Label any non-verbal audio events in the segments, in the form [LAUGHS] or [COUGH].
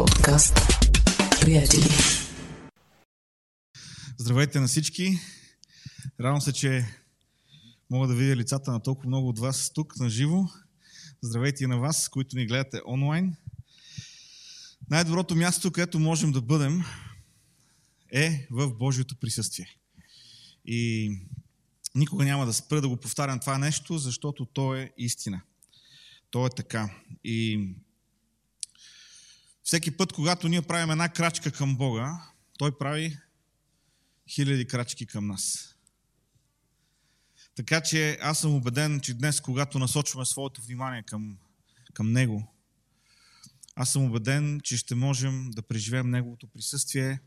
подкаст Приятели. Здравейте на всички! Радвам се, че мога да видя лицата на толкова много от вас тук на живо. Здравейте и на вас, които ни гледате онлайн. Най-доброто място, където можем да бъдем, е в Божието присъствие. И никога няма да спра да го повтарям това нещо, защото то е истина. То е така. И всеки път, когато ние правим една крачка към Бога, Той прави хиляди крачки към нас. Така че аз съм убеден, че днес, когато насочваме своето внимание към, към Него, аз съм убеден, че ще можем да преживеем Неговото присъствие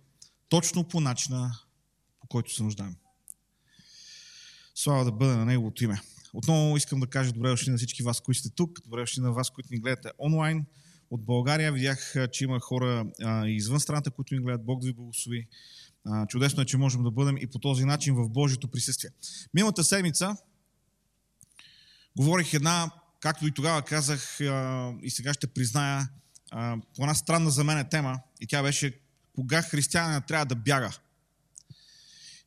точно по начина, по който се нуждаем. Слава да бъде на Неговото име. Отново искам да кажа добре дошли на всички вас, които сте тук, добре дошли на вас, които ни гледате онлайн. От България видях, че има хора а, извън страната, които ни гледат. Бог да ви благослови. А, чудесно е, че можем да бъдем и по този начин в Божието присъствие. Миналата седмица говорих една, както и тогава казах, а, и сега ще призная, а, по една странна за мен тема, и тя беше кога християнина трябва да бяга.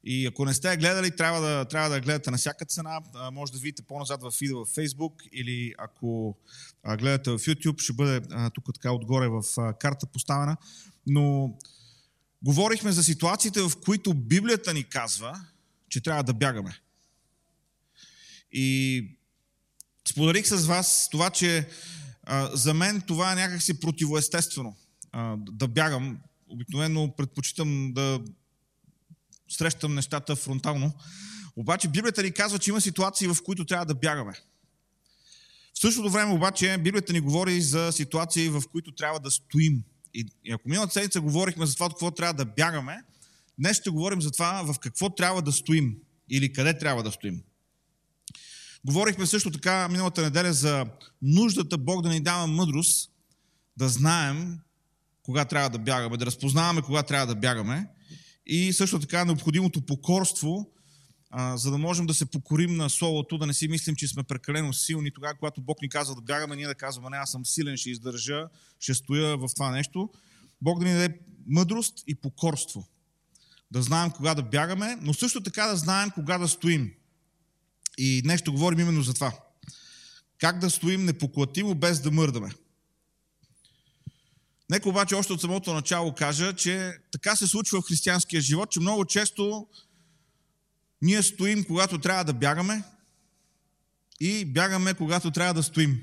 И ако не сте гледали, трябва да, трябва да гледате на всяка цена. Може да видите по-назад в фида в Facebook или ако гледате в YouTube, ще бъде тук така отгоре в карта поставена. Но говорихме за ситуациите, в които Библията ни казва, че трябва да бягаме. И споделих с вас това, че за мен това е някакси противоестествено. Да бягам. Обикновено предпочитам да срещам нещата фронтално. Обаче Библията ни казва, че има ситуации, в които трябва да бягаме. В същото време обаче Библията ни говори за ситуации, в които трябва да стоим. И, и ако миналата седмица говорихме за това, какво трябва да бягаме, днес ще говорим за това, в какво трябва да стоим или къде трябва да стоим. Говорихме също така миналата неделя за нуждата Бог да ни дава мъдрост, да знаем кога трябва да бягаме, да разпознаваме кога трябва да бягаме и също така необходимото покорство, а, за да можем да се покорим на Словото, да не си мислим, че сме прекалено силни. Тогава, когато Бог ни казва да бягаме, ние да казваме, не, аз съм силен, ще издържа, ще стоя в това нещо. Бог да ни даде мъдрост и покорство. Да знаем кога да бягаме, но също така да знаем кога да стоим. И днес ще говорим именно за това. Как да стоим непоклатимо, без да мърдаме. Нека обаче още от самото начало кажа, че така се случва в християнския живот, че много често ние стоим, когато трябва да бягаме и бягаме, когато трябва да стоим.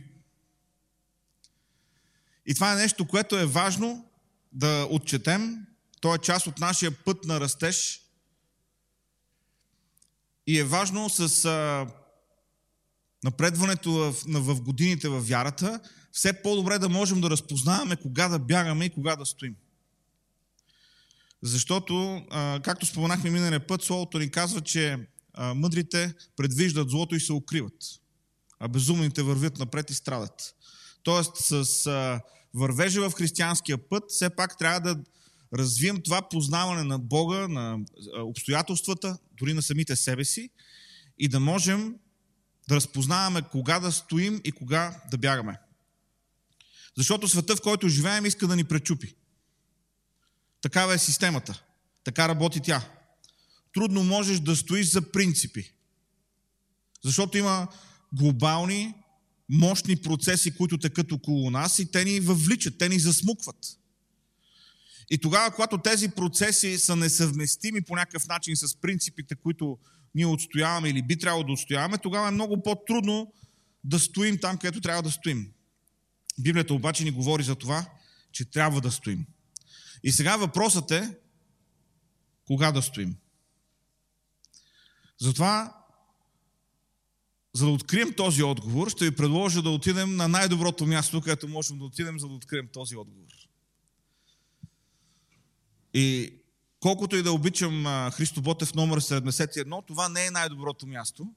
И това е нещо, което е важно да отчетем. То е част от нашия път на растеж. И е важно с напредването в, в годините в вярата, все по-добре да можем да разпознаваме кога да бягаме и кога да стоим. Защото, както споменахме миналия път, Словото ни казва, че мъдрите предвиждат злото и се укриват, а безумните вървят напред и страдат. Тоест, с вървежа в християнския път, все пак трябва да развием това познаване на Бога, на обстоятелствата, дори на самите себе си и да можем да разпознаваме кога да стоим и кога да бягаме. Защото света, в който живеем, иска да ни пречупи. Такава е системата. Така работи тя. Трудно можеш да стоиш за принципи. Защото има глобални, мощни процеси, които текат около нас и те ни въвличат, те ни засмукват. И тогава, когато тези процеси са несъвместими по някакъв начин с принципите, които ние отстояваме или би трябвало да отстояваме, тогава е много по-трудно да стоим там, където трябва да стоим. Библията обаче ни говори за това, че трябва да стоим. И сега въпросът е, кога да стоим. Затова, за да открием този отговор, ще ви предложа да отидем на най-доброто място, където можем да отидем, за да открием този отговор. И колкото и да обичам Христо Ботев номер 71, това не е най-доброто място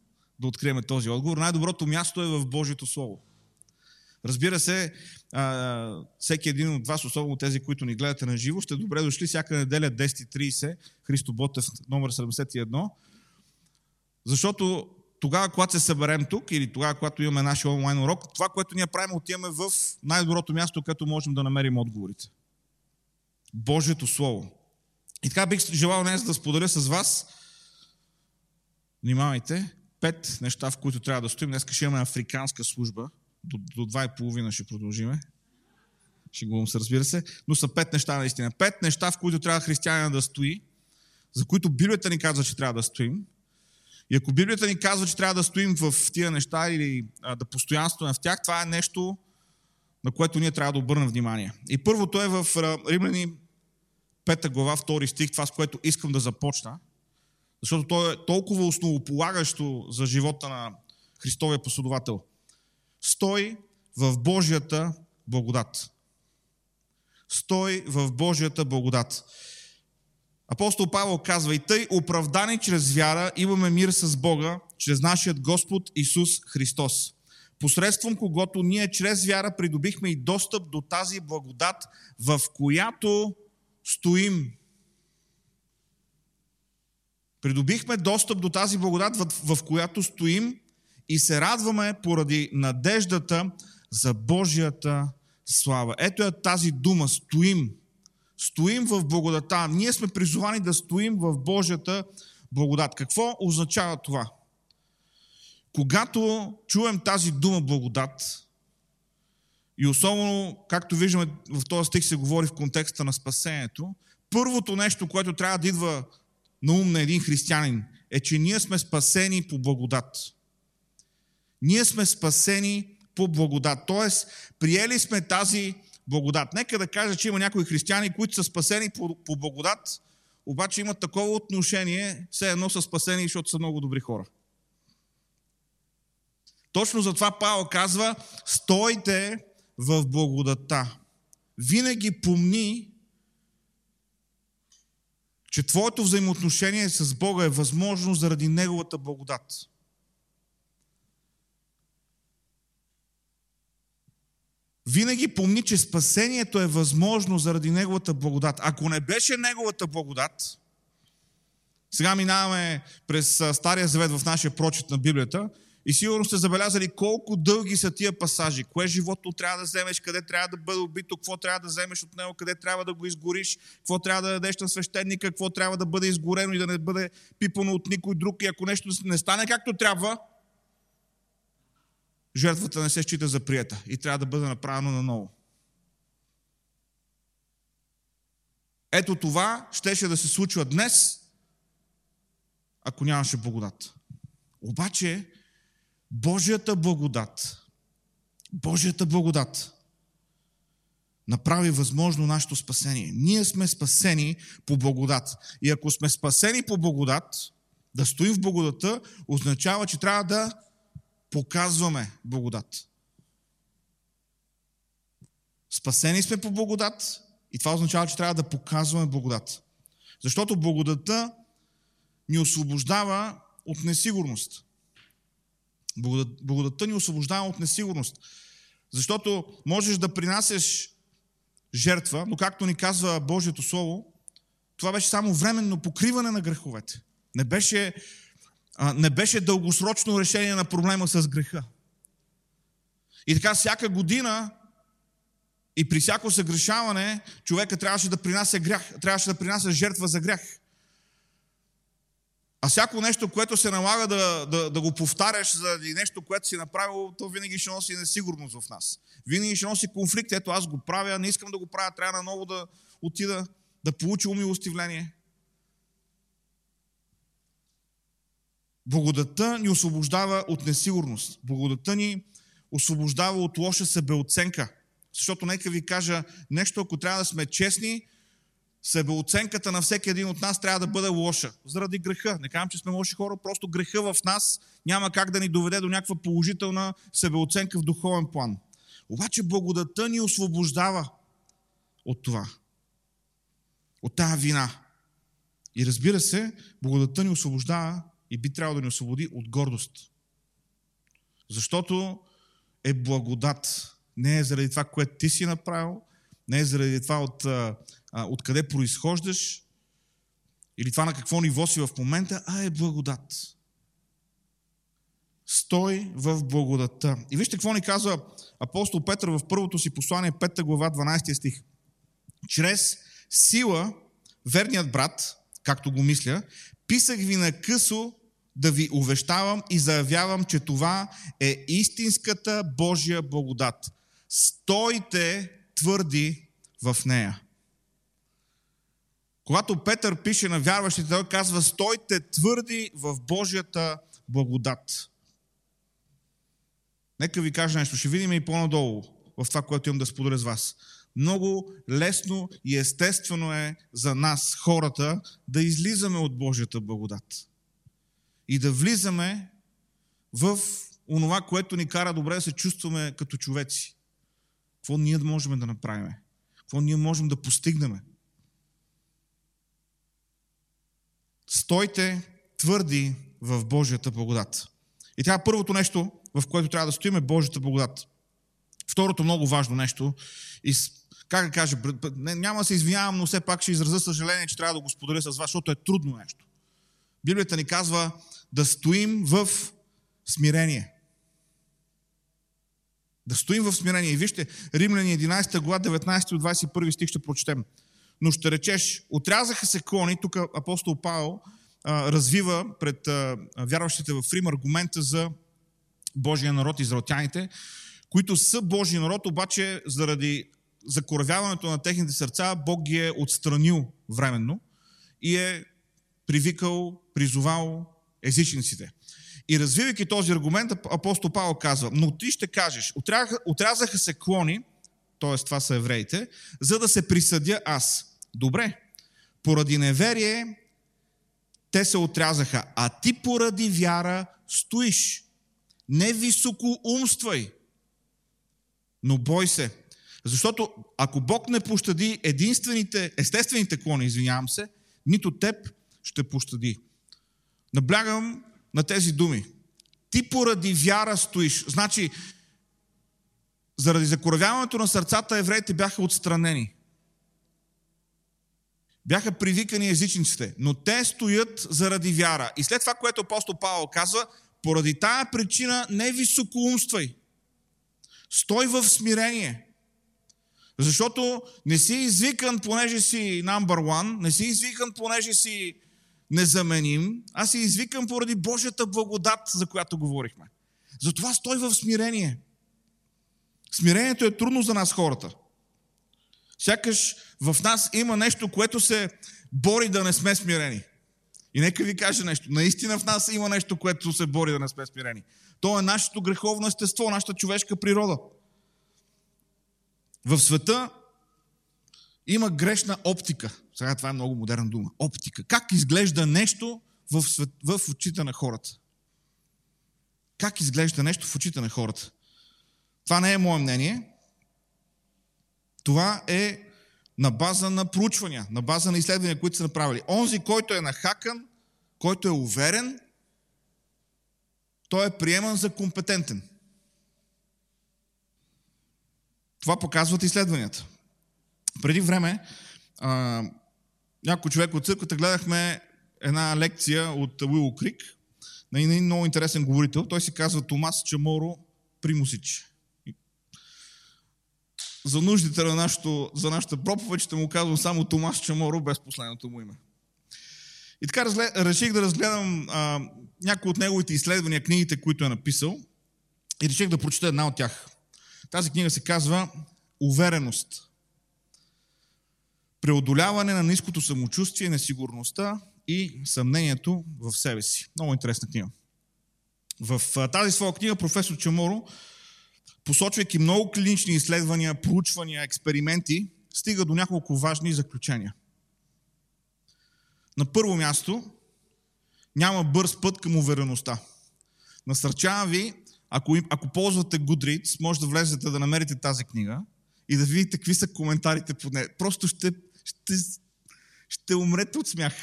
да открием този отговор. Най-доброто място е в Божието Слово. Разбира се, всеки един от вас, особено тези, които ни гледате на живо, ще добре дошли всяка неделя 10.30, Христо Ботев, номер 71. Защото тогава, когато се съберем тук или тогава, когато имаме нашия онлайн урок, това, което ние правим, отиваме в най-доброто място, където можем да намерим отговорите. Божието Слово. И така бих желал днес да споделя с вас, внимавайте, пет неща, в които трябва да стоим. Днес ще имаме африканска служба. До, до два и половина ще продължиме. Шегувам се, разбира се. Но са пет неща наистина. Пет неща, в които трябва християнина да стои, за които Библията ни казва, че трябва да стоим. И ако Библията ни казва, че трябва да стоим в тия неща или а, да постоянстваме в тях, това е нещо, на което ние трябва да обърнем внимание. И първото е в Римляни 5 глава, 2 стих, това с което искам да започна, защото то е толкова основополагащо за живота на Христовия последовател. Стой в Божията благодат. Стой в Божията благодат. Апостол Павел казва и тъй, оправдани чрез вяра, имаме мир с Бога, чрез нашият Господ Исус Христос посредством когото ние чрез вяра придобихме и достъп до тази благодат, в която стоим. Придобихме достъп до тази благодат, в, в която стоим и се радваме поради надеждата за Божията слава. Ето е тази дума стоим. Стоим в благодата. Ние сме призовани да стоим в Божията благодат. Какво означава това? Когато чуем тази дума благодат, и особено, както виждаме в този стих се говори в контекста на спасението, първото нещо, което трябва да идва на ум на един християнин, е, че ние сме спасени по благодат. Ние сме спасени по благодат. Тоест, приели сме тази благодат. Нека да кажа, че има някои християни, които са спасени по, по благодат, обаче имат такова отношение, все едно са спасени, защото са много добри хора. Точно затова Павел казва, стойте в благодата. Винаги помни, че твоето взаимоотношение с Бога е възможно заради Неговата благодат. Винаги помни, че спасението е възможно заради Неговата благодат. Ако не беше Неговата благодат, сега минаваме през Стария завет в нашия прочет на Библията, и сигурно сте забелязали колко дълги са тия пасажи. Кое живото трябва да вземеш, къде трябва да бъде убито, какво трябва да вземеш от него, къде трябва да го изгориш, какво трябва да дадеш на свещеника, какво трябва да бъде изгорено и да не бъде пипано от никой друг. И ако нещо не стане както трябва, жертвата не се счита за прията и трябва да бъде направено наново. Ето това щеше да се случва днес, ако нямаше благодат. Обаче, Божията благодат, Божията благодат направи възможно нашето спасение. Ние сме спасени по благодат. И ако сме спасени по благодат, да стоим в благодата, означава, че трябва да показваме благодат. Спасени сме по благодат и това означава, че трябва да показваме благодат. Защото благодата ни освобождава от несигурност. Благодатта ни освобождава от несигурност. Защото можеш да принасяш жертва, но както ни казва Божието Слово, това беше само временно покриване на греховете. Не беше, а, не беше дългосрочно решение на проблема с греха. И така всяка година и при всяко съгрешаване човека трябваше да принася грях, трябваше да принася жертва за грях. А всяко нещо, което се налага да, да, да го повтаряш заради нещо, което си направил, то винаги ще носи несигурност в нас. Винаги ще носи конфликт. Ето аз го правя, не искам да го правя, трябва наново да отида, да получа умилостивление. Благодата ни освобождава от несигурност. Благодата ни освобождава от лоша себеоценка. Защото нека ви кажа нещо, ако трябва да сме честни, себеоценката на всеки един от нас трябва да бъде лоша. Заради греха. Не казвам, че сме лоши хора, просто греха в нас няма как да ни доведе до някаква положителна себеоценка в духовен план. Обаче благодата ни освобождава от това. От тази вина. И разбира се, благодата ни освобождава и би трябвало да ни освободи от гордост. Защото е благодат. Не е заради това, което ти си направил, не е заради това от откъде произхождаш или това на какво ниво си в момента, а е благодат. Стой в благодата. И вижте какво ни казва апостол Петър в първото си послание, 5 глава, 12 стих. Чрез сила, верният брат, както го мисля, писах ви на късо да ви увещавам и заявявам, че това е истинската Божия благодат. Стойте твърди в нея. Когато Петър пише на вярващите, той казва, стойте твърди в Божията благодат. Нека ви кажа нещо, ще видим и по-надолу в това, което имам да споделя с вас. Много лесно и естествено е за нас, хората, да излизаме от Божията благодат. И да влизаме в онова, което ни кара добре да се чувстваме като човеци. Какво ние можем да направим? Какво ние можем да постигнем? Стойте твърди в Божията благодат. И е първото нещо, в което трябва да стоим, е Божията благодат. Второто много важно нещо, и как да кажа, няма да се извинявам, но все пак ще изразя съжаление, че трябва да го споделя с вас, защото е трудно нещо. Библията ни казва да стоим в смирение. Да стоим в смирение. И вижте, Римляни 11 глава, 19 от 21 стих ще прочетем. Но ще речеш, отрязаха се клони, тук апостол Павел развива пред а, вярващите в Рим аргумента за Божия народ, израелтяните, които са Божия народ, обаче заради закоравяването на техните сърца, Бог ги е отстранил временно и е привикал, призовал езичниците. И развивайки този аргумент, апостол Павел казва, но ти ще кажеш, отрязаха се клони, т.е. това са евреите, за да се присъдя аз. Добре, поради неверие те се отрязаха, а ти поради вяра стоиш. Не високо умствай, но бой се. Защото ако Бог не пощади единствените, естествените клони, извинявам се, нито теб ще пощади. Наблягам на тези думи. Ти поради вяра стоиш. Значи, заради закоравяването на сърцата евреите бяха отстранени. Бяха привикани езичниците, но те стоят заради вяра. И след това, което апостол Павел казва, поради тая причина не високоумствай. Стой в смирение. Защото не си извикан, понеже си number one, не си извикан, понеже си незаменим, аз си извикам поради Божията благодат, за която говорихме. Затова стой в смирение. Смирението е трудно за нас хората. Сякаш в нас има нещо, което се бори да не сме смирени. И нека ви кажа нещо. Наистина в нас има нещо, което се бори да не сме смирени. То е нашето греховно естество, нашата човешка природа. В света има грешна оптика. Сега това е много модерна дума. Оптика. Как изглежда нещо в, свет, в очите на хората? Как изглежда нещо в очите на хората? Това не е мое мнение. Това е на база на проучвания, на база на изследвания, които са направили. Онзи, който е нахакан, който е уверен, той е приеман за компетентен. Това показват изследванията. Преди време а, някой човек от църквата гледахме една лекция от Уило Крик на един много интересен говорител. Той се казва Томас Чаморо Примусич. За нуждите на нашото, за нашата проповед ще му казвам само Томас Чаморо без последното му име. И така разглед, реших да разгледам а, някои от неговите изследвания, книгите, които е написал и реших да прочета една от тях. Тази книга се казва Увереност преодоляване на ниското самочувствие, несигурността и съмнението в себе си. Много интересна книга. В тази своя книга професор Чаморо, посочвайки много клинични изследвания, проучвания, експерименти, стига до няколко важни заключения. На първо място, няма бърз път към увереността. Насърчавам ви, ако, ако ползвате Goodreads, може да влезете да намерите тази книга и да видите какви са коментарите под нея. Просто ще ще, ще умрете от смях.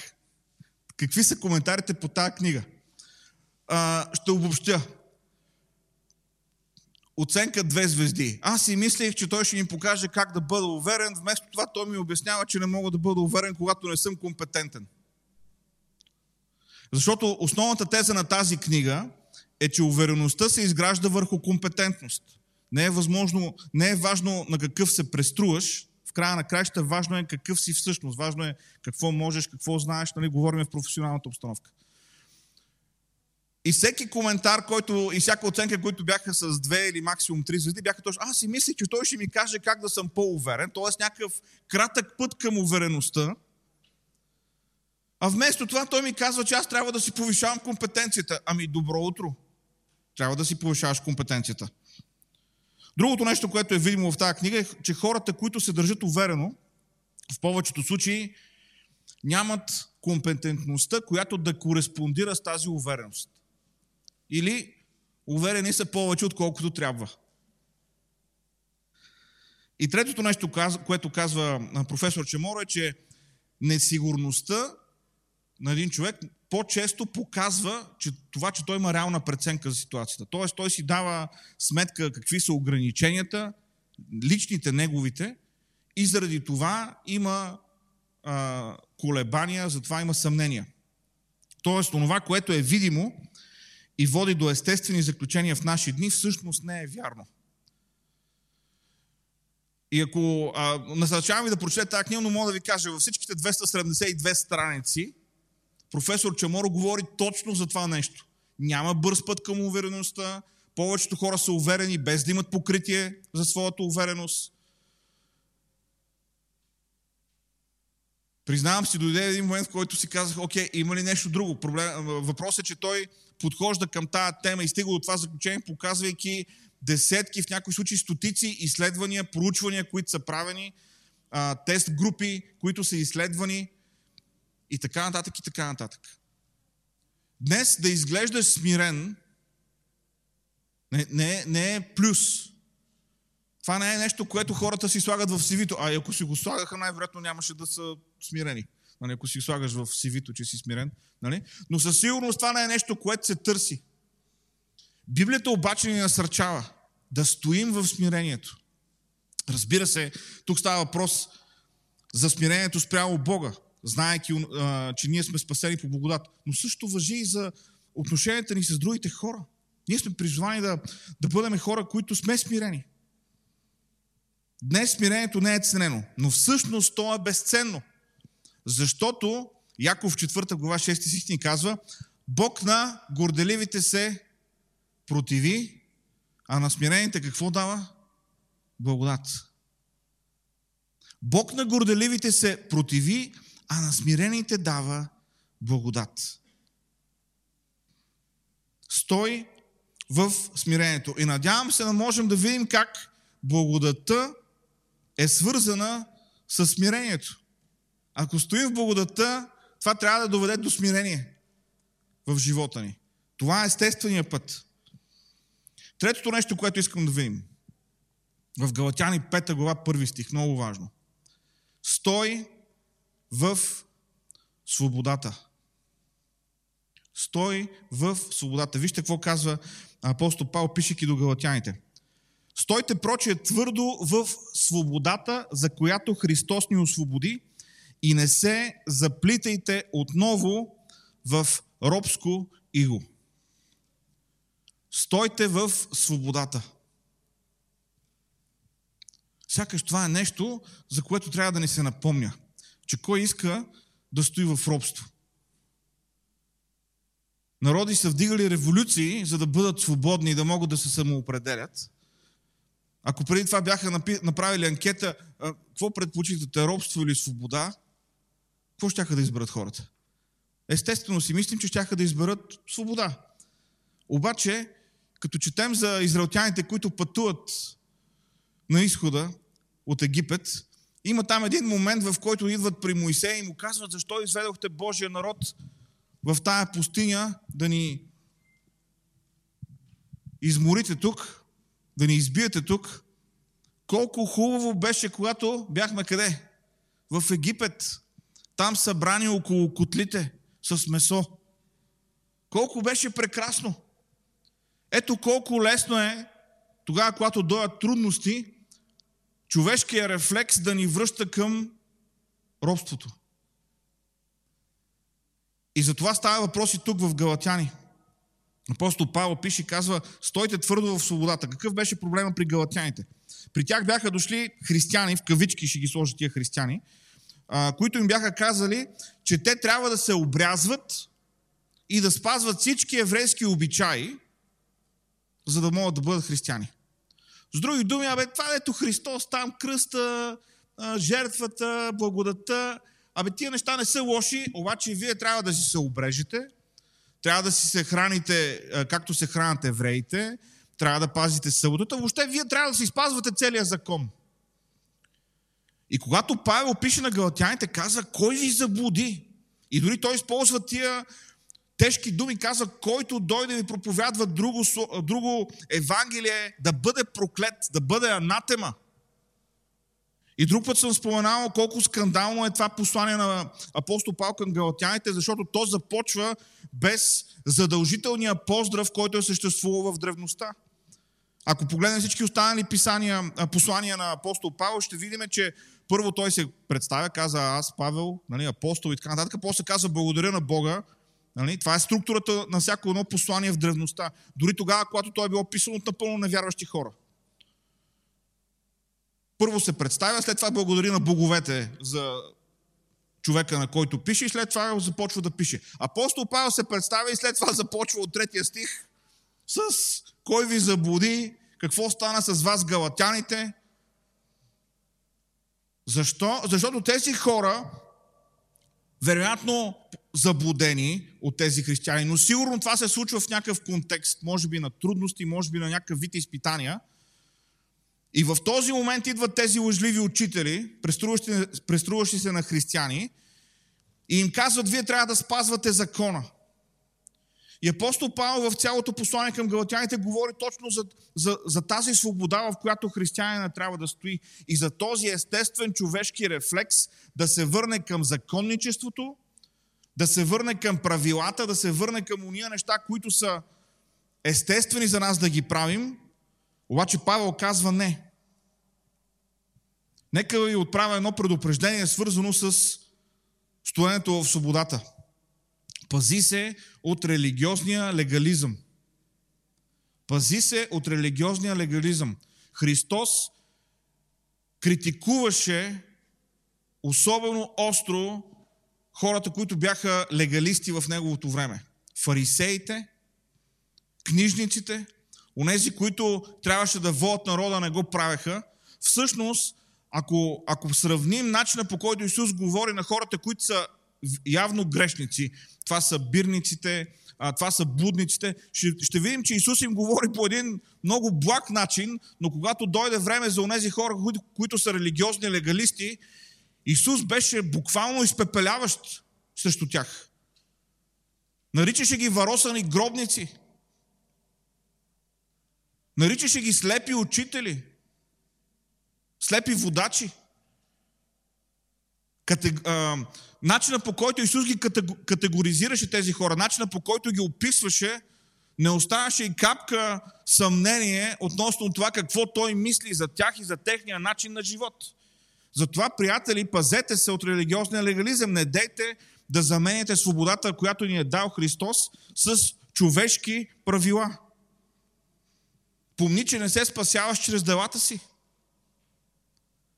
Какви са коментарите по тази книга? А, ще обобщя. Оценка две звезди. Аз си мислех, че той ще ни покаже как да бъда уверен. Вместо това той ми обяснява, че не мога да бъда уверен, когато не съм компетентен. Защото основната теза на тази книга е, че увереността се изгражда върху компетентност. Не е възможно, не е важно на какъв се преструваш, В края на краища важно е какъв си всъщност, важно е какво можеш, какво знаеш, нали, говорим в професионалната обстановка. И всеки коментар, който, и всяка оценка, които бяха с две или максимум три звезди, бяха точно, аз си мислех, че той ще ми каже как да съм по-уверен, т.е. някакъв кратък път към увереността. А вместо това той ми казва, че аз трябва да си повишавам компетенцията. Ами добро утро. Трябва да си повишаваш компетенцията. Другото нещо, което е видимо в тази книга е, че хората, които се държат уверено, в повечето случаи нямат компетентността, която да кореспондира с тази увереност. Или уверени са повече, отколкото трябва. И третото нещо, което казва професор Чеморо е, че несигурността на един човек по-често показва че това, че той има реална преценка за ситуацията. Тоест, той си дава сметка какви са ограниченията, личните неговите, и заради това има а, колебания, затова има съмнения. Тоест, това, което е видимо и води до естествени заключения в наши дни, всъщност не е вярно. И ако насърчавам ви да прочете тази книга, но мога да ви кажа, във всичките 272 страници, професор Чаморо говори точно за това нещо. Няма бърз път към увереността. Повечето хора са уверени без да имат покритие за своята увереност. Признавам си, дойде един момент, в който си казах, окей, има ли нещо друго? Проблем... Въпросът е, че той подхожда към тази тема и стига до това заключение, показвайки десетки, в някои случаи стотици изследвания, проучвания, които са правени, тест групи, които са изследвани и така нататък и така нататък. Днес да изглеждаш смирен не, не, не е плюс. Това не е нещо, което хората си слагат в CV-то. А ако си го слагаха, най-вероятно нямаше да са смирени. Нали, ако си слагаш в CV-то, че си смирен. Нали? Но със сигурност това не е нещо, което се търси. Библията обаче ни насърчава да стоим в смирението. Разбира се, тук става въпрос за смирението спрямо Бога знаеки, че ние сме спасени по благодат. Но също въжи и за отношенията ни с другите хора. Ние сме призвани да, да бъдем хора, които сме смирени. Днес смирението не е ценено, но всъщност то е безценно. Защото Яков 4 глава 6 стих ни казва Бог на горделивите се противи, а на смирените какво дава? Благодат. Бог на горделивите се противи, а на смирените дава благодат. Стой в смирението. И надявам се да можем да видим как благодата е свързана с смирението. Ако стоим в благодата, това трябва да доведе до смирение в живота ни. Това е естествения път. Третото нещо, което искам да видим. В Галатяни 5 глава 1 стих, много важно. Стой в свободата. Стой в свободата. Вижте какво казва апостол Павел, пишейки до галатяните. Стойте проче твърдо в свободата, за която Христос ни освободи и не се заплитайте отново в робско иго. Стойте в свободата. Сякаш това е нещо, за което трябва да ни се напомня че кой иска да стои в робство. Народи са вдигали революции, за да бъдат свободни и да могат да се самоопределят. Ако преди това бяха направили анкета, какво предпочитате, робство или свобода, какво ще да изберат хората? Естествено си мислим, че ще да изберат свобода. Обаче, като четем за израелтяните, които пътуват на изхода от Египет, има там един момент, в който идват при Моисей и му казват, защо изведохте Божия народ в тая пустиня да ни изморите тук, да ни избиете тук. Колко хубаво беше, когато бяхме къде? В Египет. Там събрани около котлите с месо. Колко беше прекрасно. Ето колко лесно е тогава, когато дойдат трудности, човешкия рефлекс да ни връща към робството. И за това става въпрос и тук в Галатяни. Апостол Павел пише и казва, стойте твърдо в свободата. Какъв беше проблема при галатяните? При тях бяха дошли християни, в кавички ще ги сложат тия християни, които им бяха казали, че те трябва да се обрязват и да спазват всички еврейски обичаи, за да могат да бъдат християни. С други думи, абе, това ето Христос, там кръста, жертвата, благодата, абе, тия неща не са лоши, обаче вие трябва да си се обрежете, трябва да си се храните, както се хранят евреите, трябва да пазите съботата, въобще вие трябва да си спазвате целия закон. И когато Павел пише на галатяните, каза, кой ви заблуди? И дори той използва тия тежки думи, казва, който дойде ви проповядва друго, друго Евангелие, да бъде проклет, да бъде анатема. И друг път съм споменавал колко скандално е това послание на апостол Павел към галатяните, защото то започва без задължителния поздрав, който е съществувал в древността. Ако погледнем всички останали писания, послания на апостол Павел, ще видим, че първо той се представя, каза аз, Павел, нали, апостол и така нататък, после казва благодаря на Бога. Нали, това е структурата на всяко едно послание в древността. Дори тогава, когато той е било писано от напълно невярващи хора. Първо се представя, след това благодари на боговете за човека, на който пише, и след това започва да пише. Апостол Павел се представя и след това започва от третия стих с кой ви заблуди, какво стана с вас галатяните. Защо? Защото тези хора, вероятно заблудени от тези християни, но сигурно това се случва в някакъв контекст, може би на трудности, може би на някакъв вид изпитания – и в този момент идват тези лъжливи учители, преструващи, се на християни, и им казват, вие трябва да спазвате закона. И апостол Павел в цялото послание към галатяните говори точно за, за, за тази свобода, в която християнина трябва да стои. И за този естествен човешки рефлекс да се върне към законничеството, да се върне към правилата, да се върне към уния неща, които са естествени за нас да ги правим, обаче Павел казва не. Нека ви отправя едно предупреждение, свързано с стоенето в свободата. Пази се от религиозния легализъм. Пази се от религиозния легализъм. Христос критикуваше особено остро хората, които бяха легалисти в неговото време. Фарисеите, книжниците, Онези, които трябваше да водят народа, не го правеха. Всъщност, ако, ако сравним начина по който Исус говори на хората, които са явно грешници, това са бирниците, това са будниците, ще, ще видим, че Исус им говори по един много благ начин, но когато дойде време за онези хора, които, които са религиозни легалисти, Исус беше буквално изпепеляващ срещу тях. Наричаше ги варосани гробници. Наричаше ги слепи учители, слепи водачи. Катег... Начина по който Исус ги категоризираше тези хора, начина по който ги описваше, не оставаше и капка съмнение относно това какво той мисли за тях и за техния начин на живот. Затова, приятели, пазете се от религиозния легализъм. Не дейте да заменяте свободата, която ни е дал Христос, с човешки правила. Помни, че не се спасяваш чрез делата си.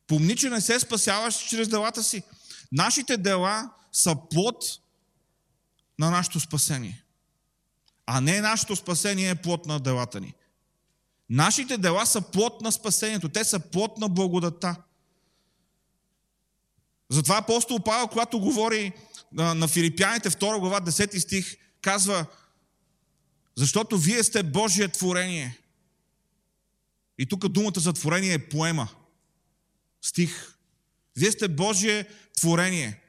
Помни, че не се спасяваш чрез делата си. Нашите дела са плод на нашето спасение. А не нашето спасение е плод на делата ни. Нашите дела са плод на спасението. Те са плод на благодата. Затова апостол Павел, когато говори на Филипяните 2 глава 10 стих, казва, защото вие сте Божие творение – и тук думата за творение е поема. Стих. Вие сте Божие творение.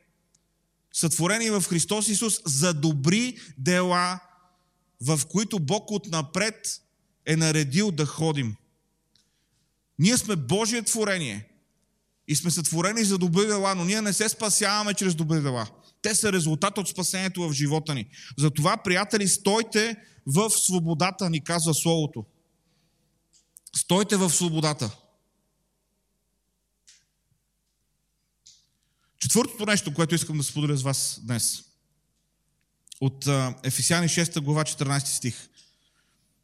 Сътворени в Христос Исус за добри дела, в които Бог отнапред е наредил да ходим. Ние сме Божие творение и сме сътворени за добри дела, но ние не се спасяваме чрез добри дела. Те са резултат от спасението в живота ни. Затова, приятели, стойте в свободата, ни казва Словото. Стойте в свободата. Четвъртото нещо, което искам да споделя с вас днес. От Ефесяни 6 глава 14 стих.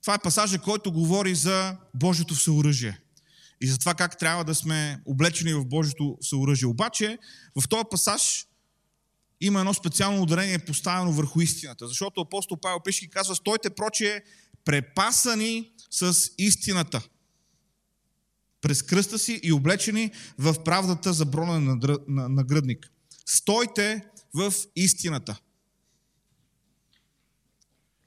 Това е пасажа, който говори за Божието всеоръжие и за това как трябва да сме облечени в Божието всеоръжие. Обаче, в този пасаж има едно специално ударение поставено върху истината, защото апостол Павел Пишки казва, стойте прочие препасани с истината през кръста си и облечени в правдата за бронен нагръдник. Стойте в истината.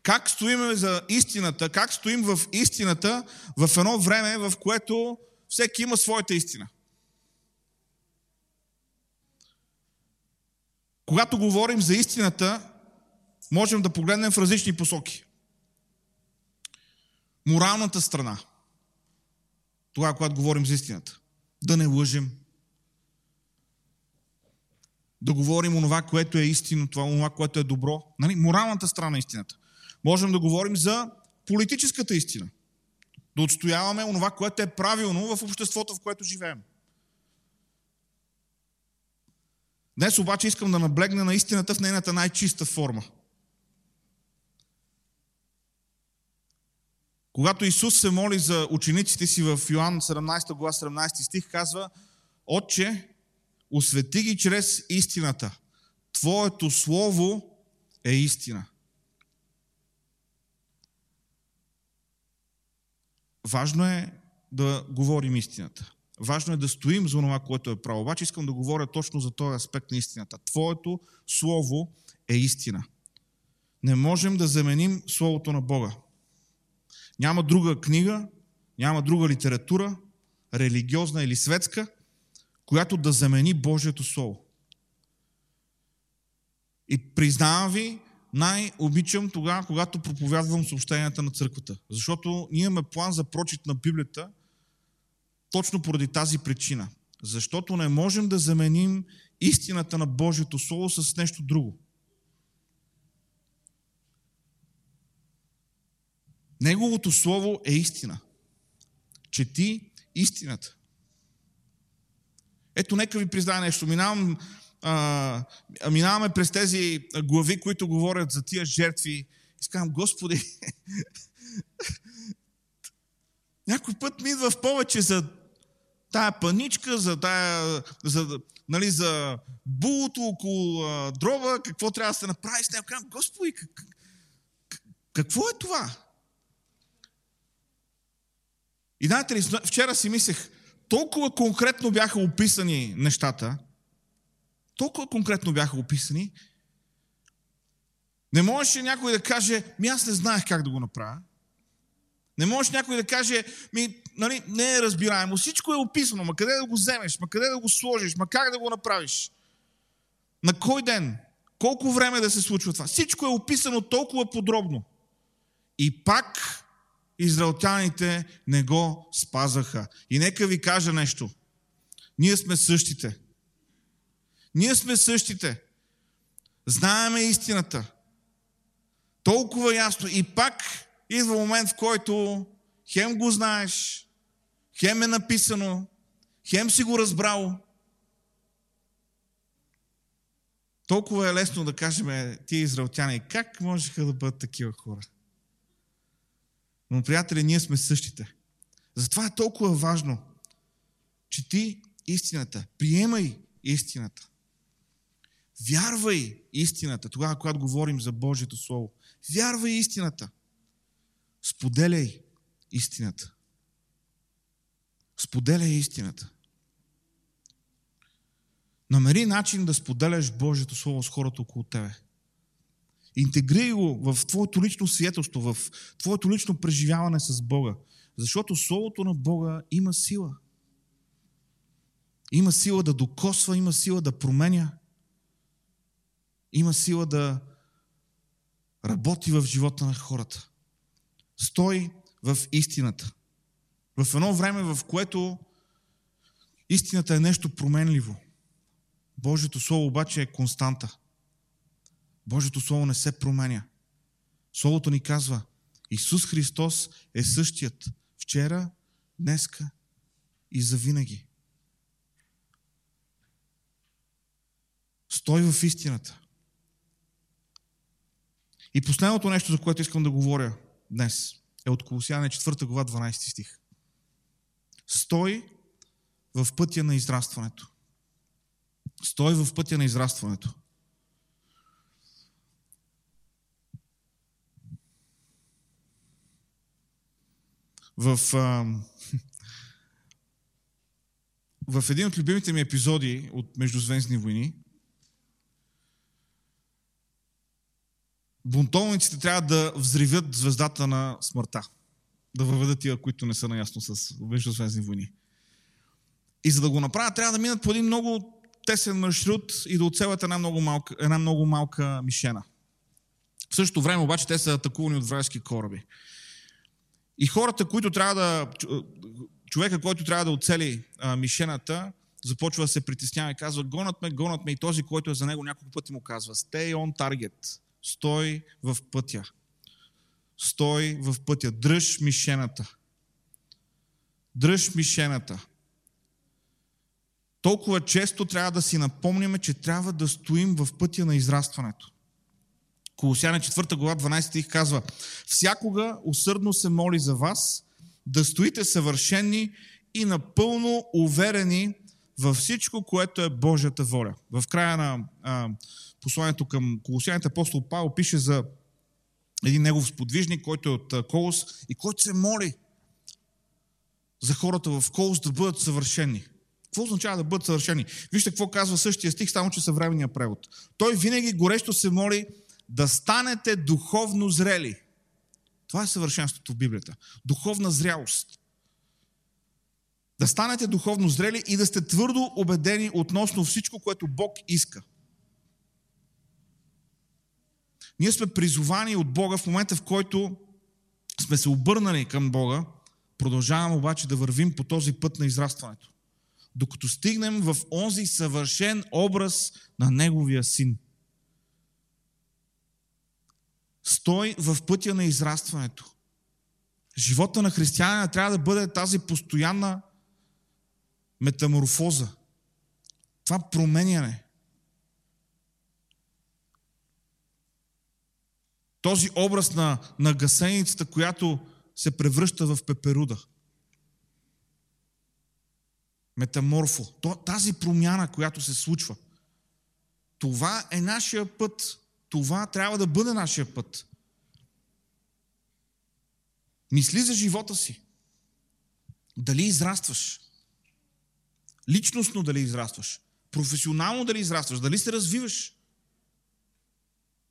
Как стоим за истината, как стоим в истината в едно време, в което всеки има своята истина. Когато говорим за истината, можем да погледнем в различни посоки. Моралната страна. Тогава, когато говорим за истината. Да не лъжим. Да говорим онова, което е истинно, това, онова, което е добро. Нали? Моралната страна на истината. Можем да говорим за политическата истина. Да отстояваме онова, което е правилно в обществото, в което живеем. Днес обаче искам да наблегна на истината в нейната най-чиста форма. Когато Исус се моли за учениците си в Йоанн 17 глава 17 стих, казва Отче, освети ги чрез истината. Твоето слово е истина. Важно е да говорим истината. Важно е да стоим за това, което е право. Обаче искам да говоря точно за този аспект на истината. Твоето слово е истина. Не можем да заменим Словото на Бога. Няма друга книга, няма друга литература, религиозна или светска, която да замени Божието Слово. И признавам ви, най-обичам тогава, когато проповядвам съобщенията на църквата. Защото ние имаме план за прочит на Библията точно поради тази причина. Защото не можем да заменим истината на Божието Слово с нещо друго. Неговото Слово е истина. Чети истината. Ето, нека ви призная нещо. Минавам а, минаваме през тези глави, които говорят за тия жертви. И казвам, Господи, [LAUGHS] някой път ми идва в повече за тая паничка, за, тая, за, нали, за булото около а, дрова, какво трябва да се направи с него. Казвам, Господи, как, какво е това? И знаете ли, вчера си мислех, толкова конкретно бяха описани нещата, толкова конкретно бяха описани, не можеше някой да каже, ми аз не знаех как да го направя. Не може някой да каже, ми, нали, не е разбираемо. Всичко е описано, ма къде да го вземеш, ма къде да го сложиш, ма как да го направиш. На кой ден? Колко време да се случва това? Всичко е описано толкова подробно. И пак израелтяните не го спазваха. И нека ви кажа нещо. Ние сме същите. Ние сме същите. Знаеме истината. Толкова ясно. И пак идва момент, в който хем го знаеш, хем е написано, хем си го разбрал. Толкова е лесно да кажем тия израелтяни, как можеха да бъдат такива хора? Но, приятели, ние сме същите. Затова е толкова важно, че ти истината, приемай истината. Вярвай истината, тогава, когато говорим за Божието Слово. Вярвай истината. Споделяй истината. Споделяй истината. Намери начин да споделяш Божието Слово с хората около тебе. Интегрирай го в твоето лично свидетелство, в твоето лично преживяване с Бога. Защото Словото на Бога има сила. Има сила да докосва, има сила да променя има сила да работи в живота на хората. Стой в истината. В едно време, в което истината е нещо променливо. Божието Слово обаче е константа. Божието Слово не се променя. Словото ни казва, Исус Христос е същият вчера, днеска и завинаги. Стой в истината. И последното нещо, за което искам да говоря днес, е от Колосяне 4 глава 12 стих. Стой в пътя на израстването. Стой в пътя на израстването. В, а, в един от любимите ми епизоди от Междузвездни войни, бунтовниците трябва да взривят звездата на смъртта. Да въведат тия, които не са наясно с Междузвездни войни. И за да го направят, трябва да минат по един много тесен маршрут и да оцелят една много малка, една много малка мишена. В същото време обаче те са атакувани от вражески кораби. И хората, които трябва да... Човека, който трябва да оцели а, мишената, започва да се притеснява и казва, гонат ме, гонат ме. И този, който е за него няколко пъти му казва, stay on target, стой в пътя. Стой в пътя, дръж мишената. Дръж мишената. Толкова често трябва да си напомняме, че трябва да стоим в пътя на израстването. Колосяне 4 глава 12 стих казва Всякога усърдно се моли за вас да стоите съвършени и напълно уверени във всичко, което е Божията воля. В края на а, посланието към Колосяните апостол Павел пише за един негов сподвижник, който е от Колос и който се моли за хората в Колос да бъдат съвършени. Какво означава да бъдат съвършени? Вижте какво казва същия стих, само че съвременния превод. Той винаги горещо се моли да станете духовно зрели. Това е съвършенството в Библията. Духовна зрялост. Да станете духовно зрели и да сте твърдо убедени относно всичко, което Бог иска. Ние сме призовани от Бога в момента, в който сме се обърнали към Бога, продължаваме обаче да вървим по този път на израстването. Докато стигнем в онзи съвършен образ на Неговия Син. Стой в пътя на израстването. Живота на християнина трябва да бъде тази постоянна метаморфоза. Това променяне. Този образ на, на гасеницата, която се превръща в пеперуда. Метаморфо. Тази промяна, която се случва. Това е нашия път. Това трябва да бъде нашия път. Мисли за живота си. Дали израстваш? Личностно дали израстваш? Професионално дали израстваш? Дали се развиваш?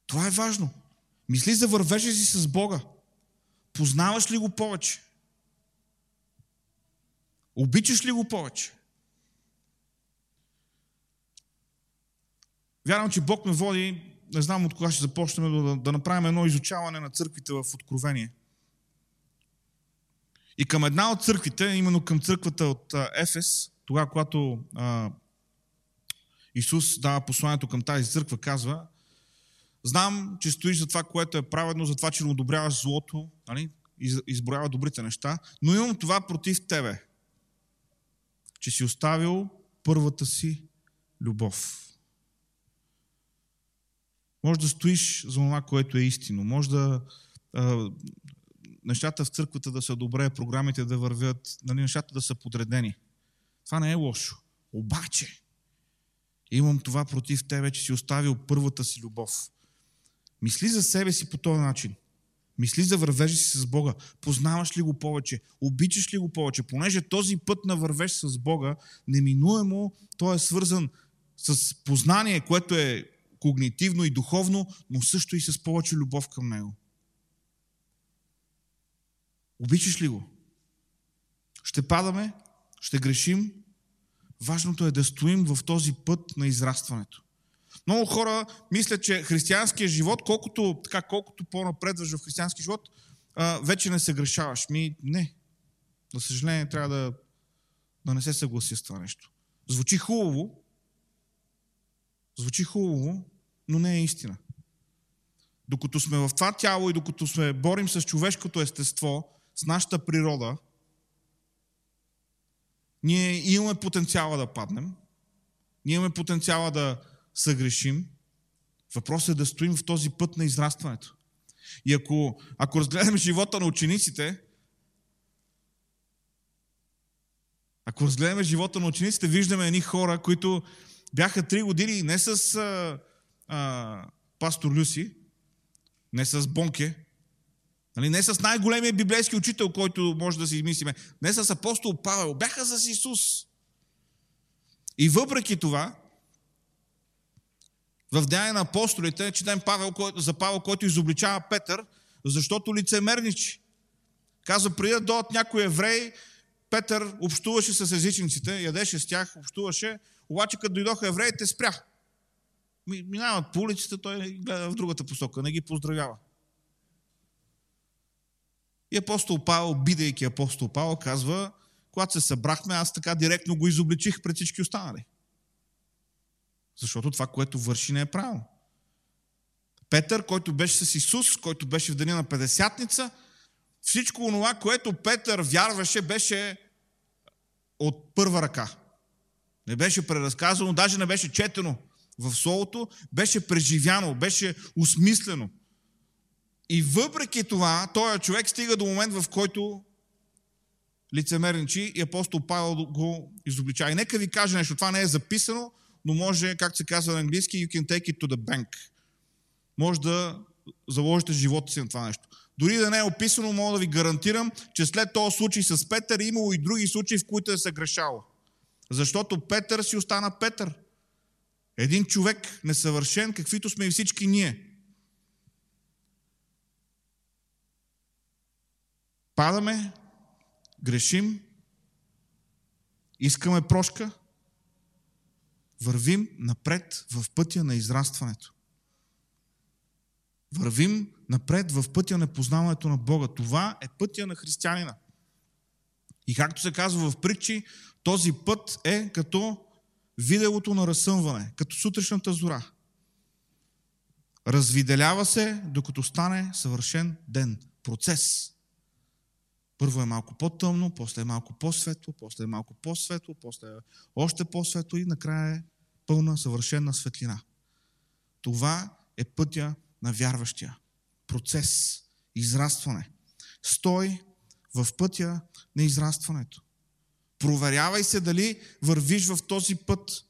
Това е важно. Мисли за вървежа си с Бога. Познаваш ли го повече? Обичаш ли го повече? Вярвам, че Бог ме води не знам от кога ще започнем да, да направим едно изучаване на църквите в Откровение. И към една от църквите, именно към църквата от Ефес, тогава, когато а, Исус дава посланието към тази църква, казва, знам, че стоиш за това, което е праведно, за това, че не одобряваш злото, нали? изброява добрите неща, но имам това против тебе, че си оставил първата си любов. Може да стоиш за това, което е истинно. Може да нещата в църквата да са добре, програмите да вървят, нали, нещата да са подредени. Това не е лошо. Обаче, имам това против тебе, че си оставил първата си любов. Мисли за себе си по този начин. Мисли за вървежа си с Бога. Познаваш ли го повече? Обичаш ли го повече? Понеже този път на вървеж с Бога, неминуемо той е свързан с познание, което е когнитивно и духовно, но също и с повече любов към Него. Обичаш ли го? Ще падаме, ще грешим. Важното е да стоим в този път на израстването. Много хора мислят, че християнският живот, колкото, така, колкото по-напредваш в християнски живот, вече не се грешаваш. Ми, не. За съжаление, трябва да, да не се съгласи с това нещо. Звучи хубаво, звучи хубаво, но не е истина. Докато сме в това тяло и докато сме борим с човешкото естество, с нашата природа, ние имаме потенциала да паднем, ние имаме потенциала да съгрешим. Въпросът е да стоим в този път на израстването. И ако, ако разгледаме живота на учениците, ако разгледаме живота на учениците, виждаме едни хора, които бяха три години не с а, пастор Люси, не с Бонке, нали, не с най-големия библейски учител, който може да си измислиме, не с апостол Павел, бяха с Исус. И въпреки това, в Деяния на апостолите четем Павел, за Павел, който изобличава Петър, защото лицемерничи. Казва, преди да дойдат някои евреи, Петър общуваше с езичниците, ядеше с тях, общуваше, обаче като дойдоха евреите, спря. Минават по улицата, той гледа в другата посока, не ги поздравява. И апостол Павел, бидейки апостол Павел, казва, когато се събрахме, аз така директно го изобличих пред всички останали. Защото това, което върши, не е правилно. Петър, който беше с Исус, който беше в деня на Педесятница, всичко това, което Петър вярваше, беше от първа ръка. Не беше преразказано, даже не беше четено в Словото, беше преживяно, беше осмислено. И въпреки това, този човек стига до момент, в който лицемерничи и апостол Павел го изоблича. И нека ви кажа нещо, това не е записано, но може, както се казва на английски, you can take it to the bank. Може да заложите живота си на това нещо. Дори да не е описано, мога да ви гарантирам, че след този случай с Петър е имало и други случаи, в които е се грешало. Защото Петър си остана Петър. Един човек несъвършен, каквито сме и всички ние. Падаме, грешим, искаме прошка, вървим напред в пътя на израстването. Вървим напред в пътя на познаването на Бога. Това е пътя на християнина. И както се казва в притчи, този път е като виделото на разсъмване, като сутрешната зора. Развиделява се, докато стане съвършен ден. Процес. Първо е малко по-тъмно, после е малко по-светло, после е малко по-светло, после е още по-светло и накрая е пълна, съвършена светлина. Това е пътя на вярващия. Процес, израстване. Стой в пътя на израстването. Проверявай се дали вървиш в този път.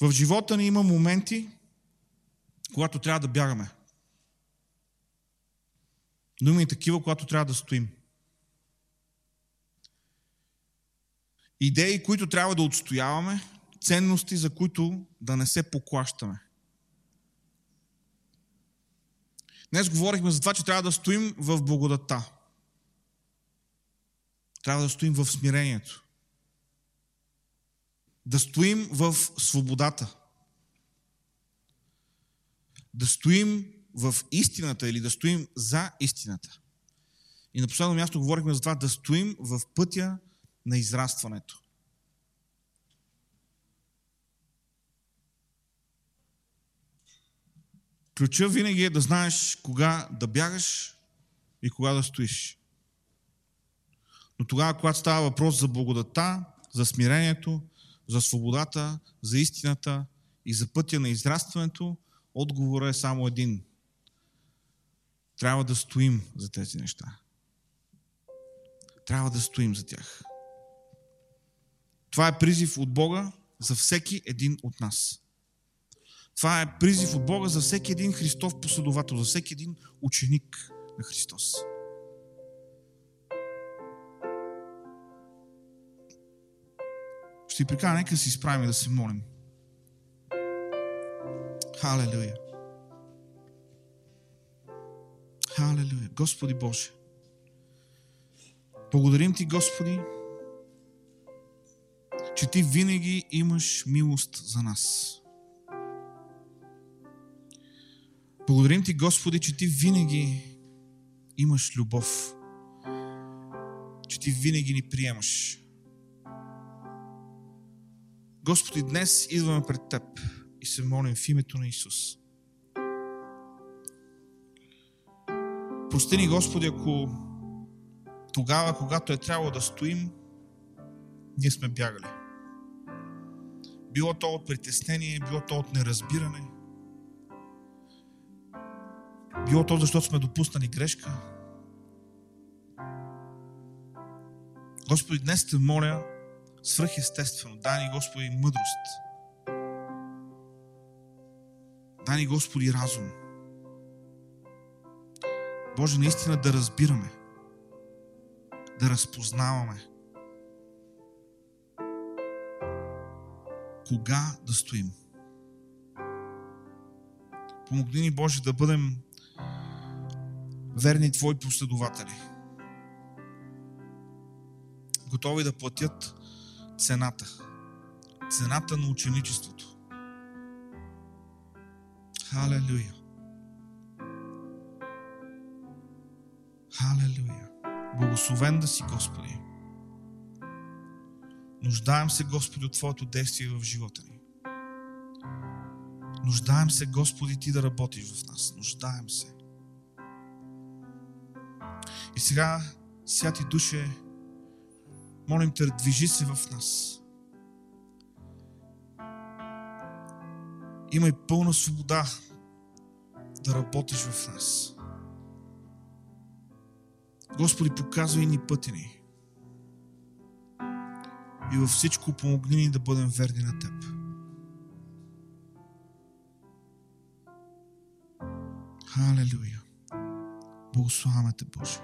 В живота ни има моменти, когато трябва да бягаме. Но има и такива, когато трябва да стоим. Идеи, които трябва да отстояваме, ценности, за които да не се поклащаме. Днес говорихме за това, че трябва да стоим в благодата. Трябва да стоим в смирението. Да стоим в свободата. Да стоим в истината или да стоим за истината. И на последно място говорихме за това да стоим в пътя на израстването. Ключа винаги е да знаеш кога да бягаш и кога да стоиш. Но тогава, когато става въпрос за благодата, за смирението, за свободата, за истината и за пътя на израстването, отговорът е само един. Трябва да стоим за тези неща. Трябва да стоим за тях. Това е призив от Бога за всеки един от нас. Това е призив от Бога за всеки един Христов последовател, за всеки един ученик на Христос. Ще ви прикана, нека си изправим и да се молим. Халелуя. Халелуя. Господи Боже. Благодарим Ти, Господи, че Ти винаги имаш милост за нас. Благодарим Ти, Господи, че Ти винаги имаш любов. Че Ти винаги ни приемаш. Господи, днес идваме пред Теб и се молим в името на Исус. Прости ни, Господи, ако тогава, когато е трябвало да стоим, ние сме бягали. Било то от притеснение, било то от неразбиране – Било то, защото сме допуснали грешка. Господи, днес те моля свръхестествено. Дай ни, Господи, мъдрост. Дай ни, Господи, разум. Боже, наистина да разбираме, да разпознаваме кога да стоим. Помогни ни, Боже, да бъдем верни Твои последователи. Готови да платят цената. Цената на ученичеството. Халелуя. Халелуя. Благословен да си, Господи. Нуждаем се, Господи, от Твоето действие в живота ни. Нуждаем се, Господи, Ти да работиш в нас. Нуждаем се. И сега, Святи Душе, молим Те, движи се в нас. Имай пълна свобода да работиш в нас. Господи, показвай ни пътя ни. И във всичко помогни ни да бъдем верни на Теб. Халелуя! Благославяме Те, Боже!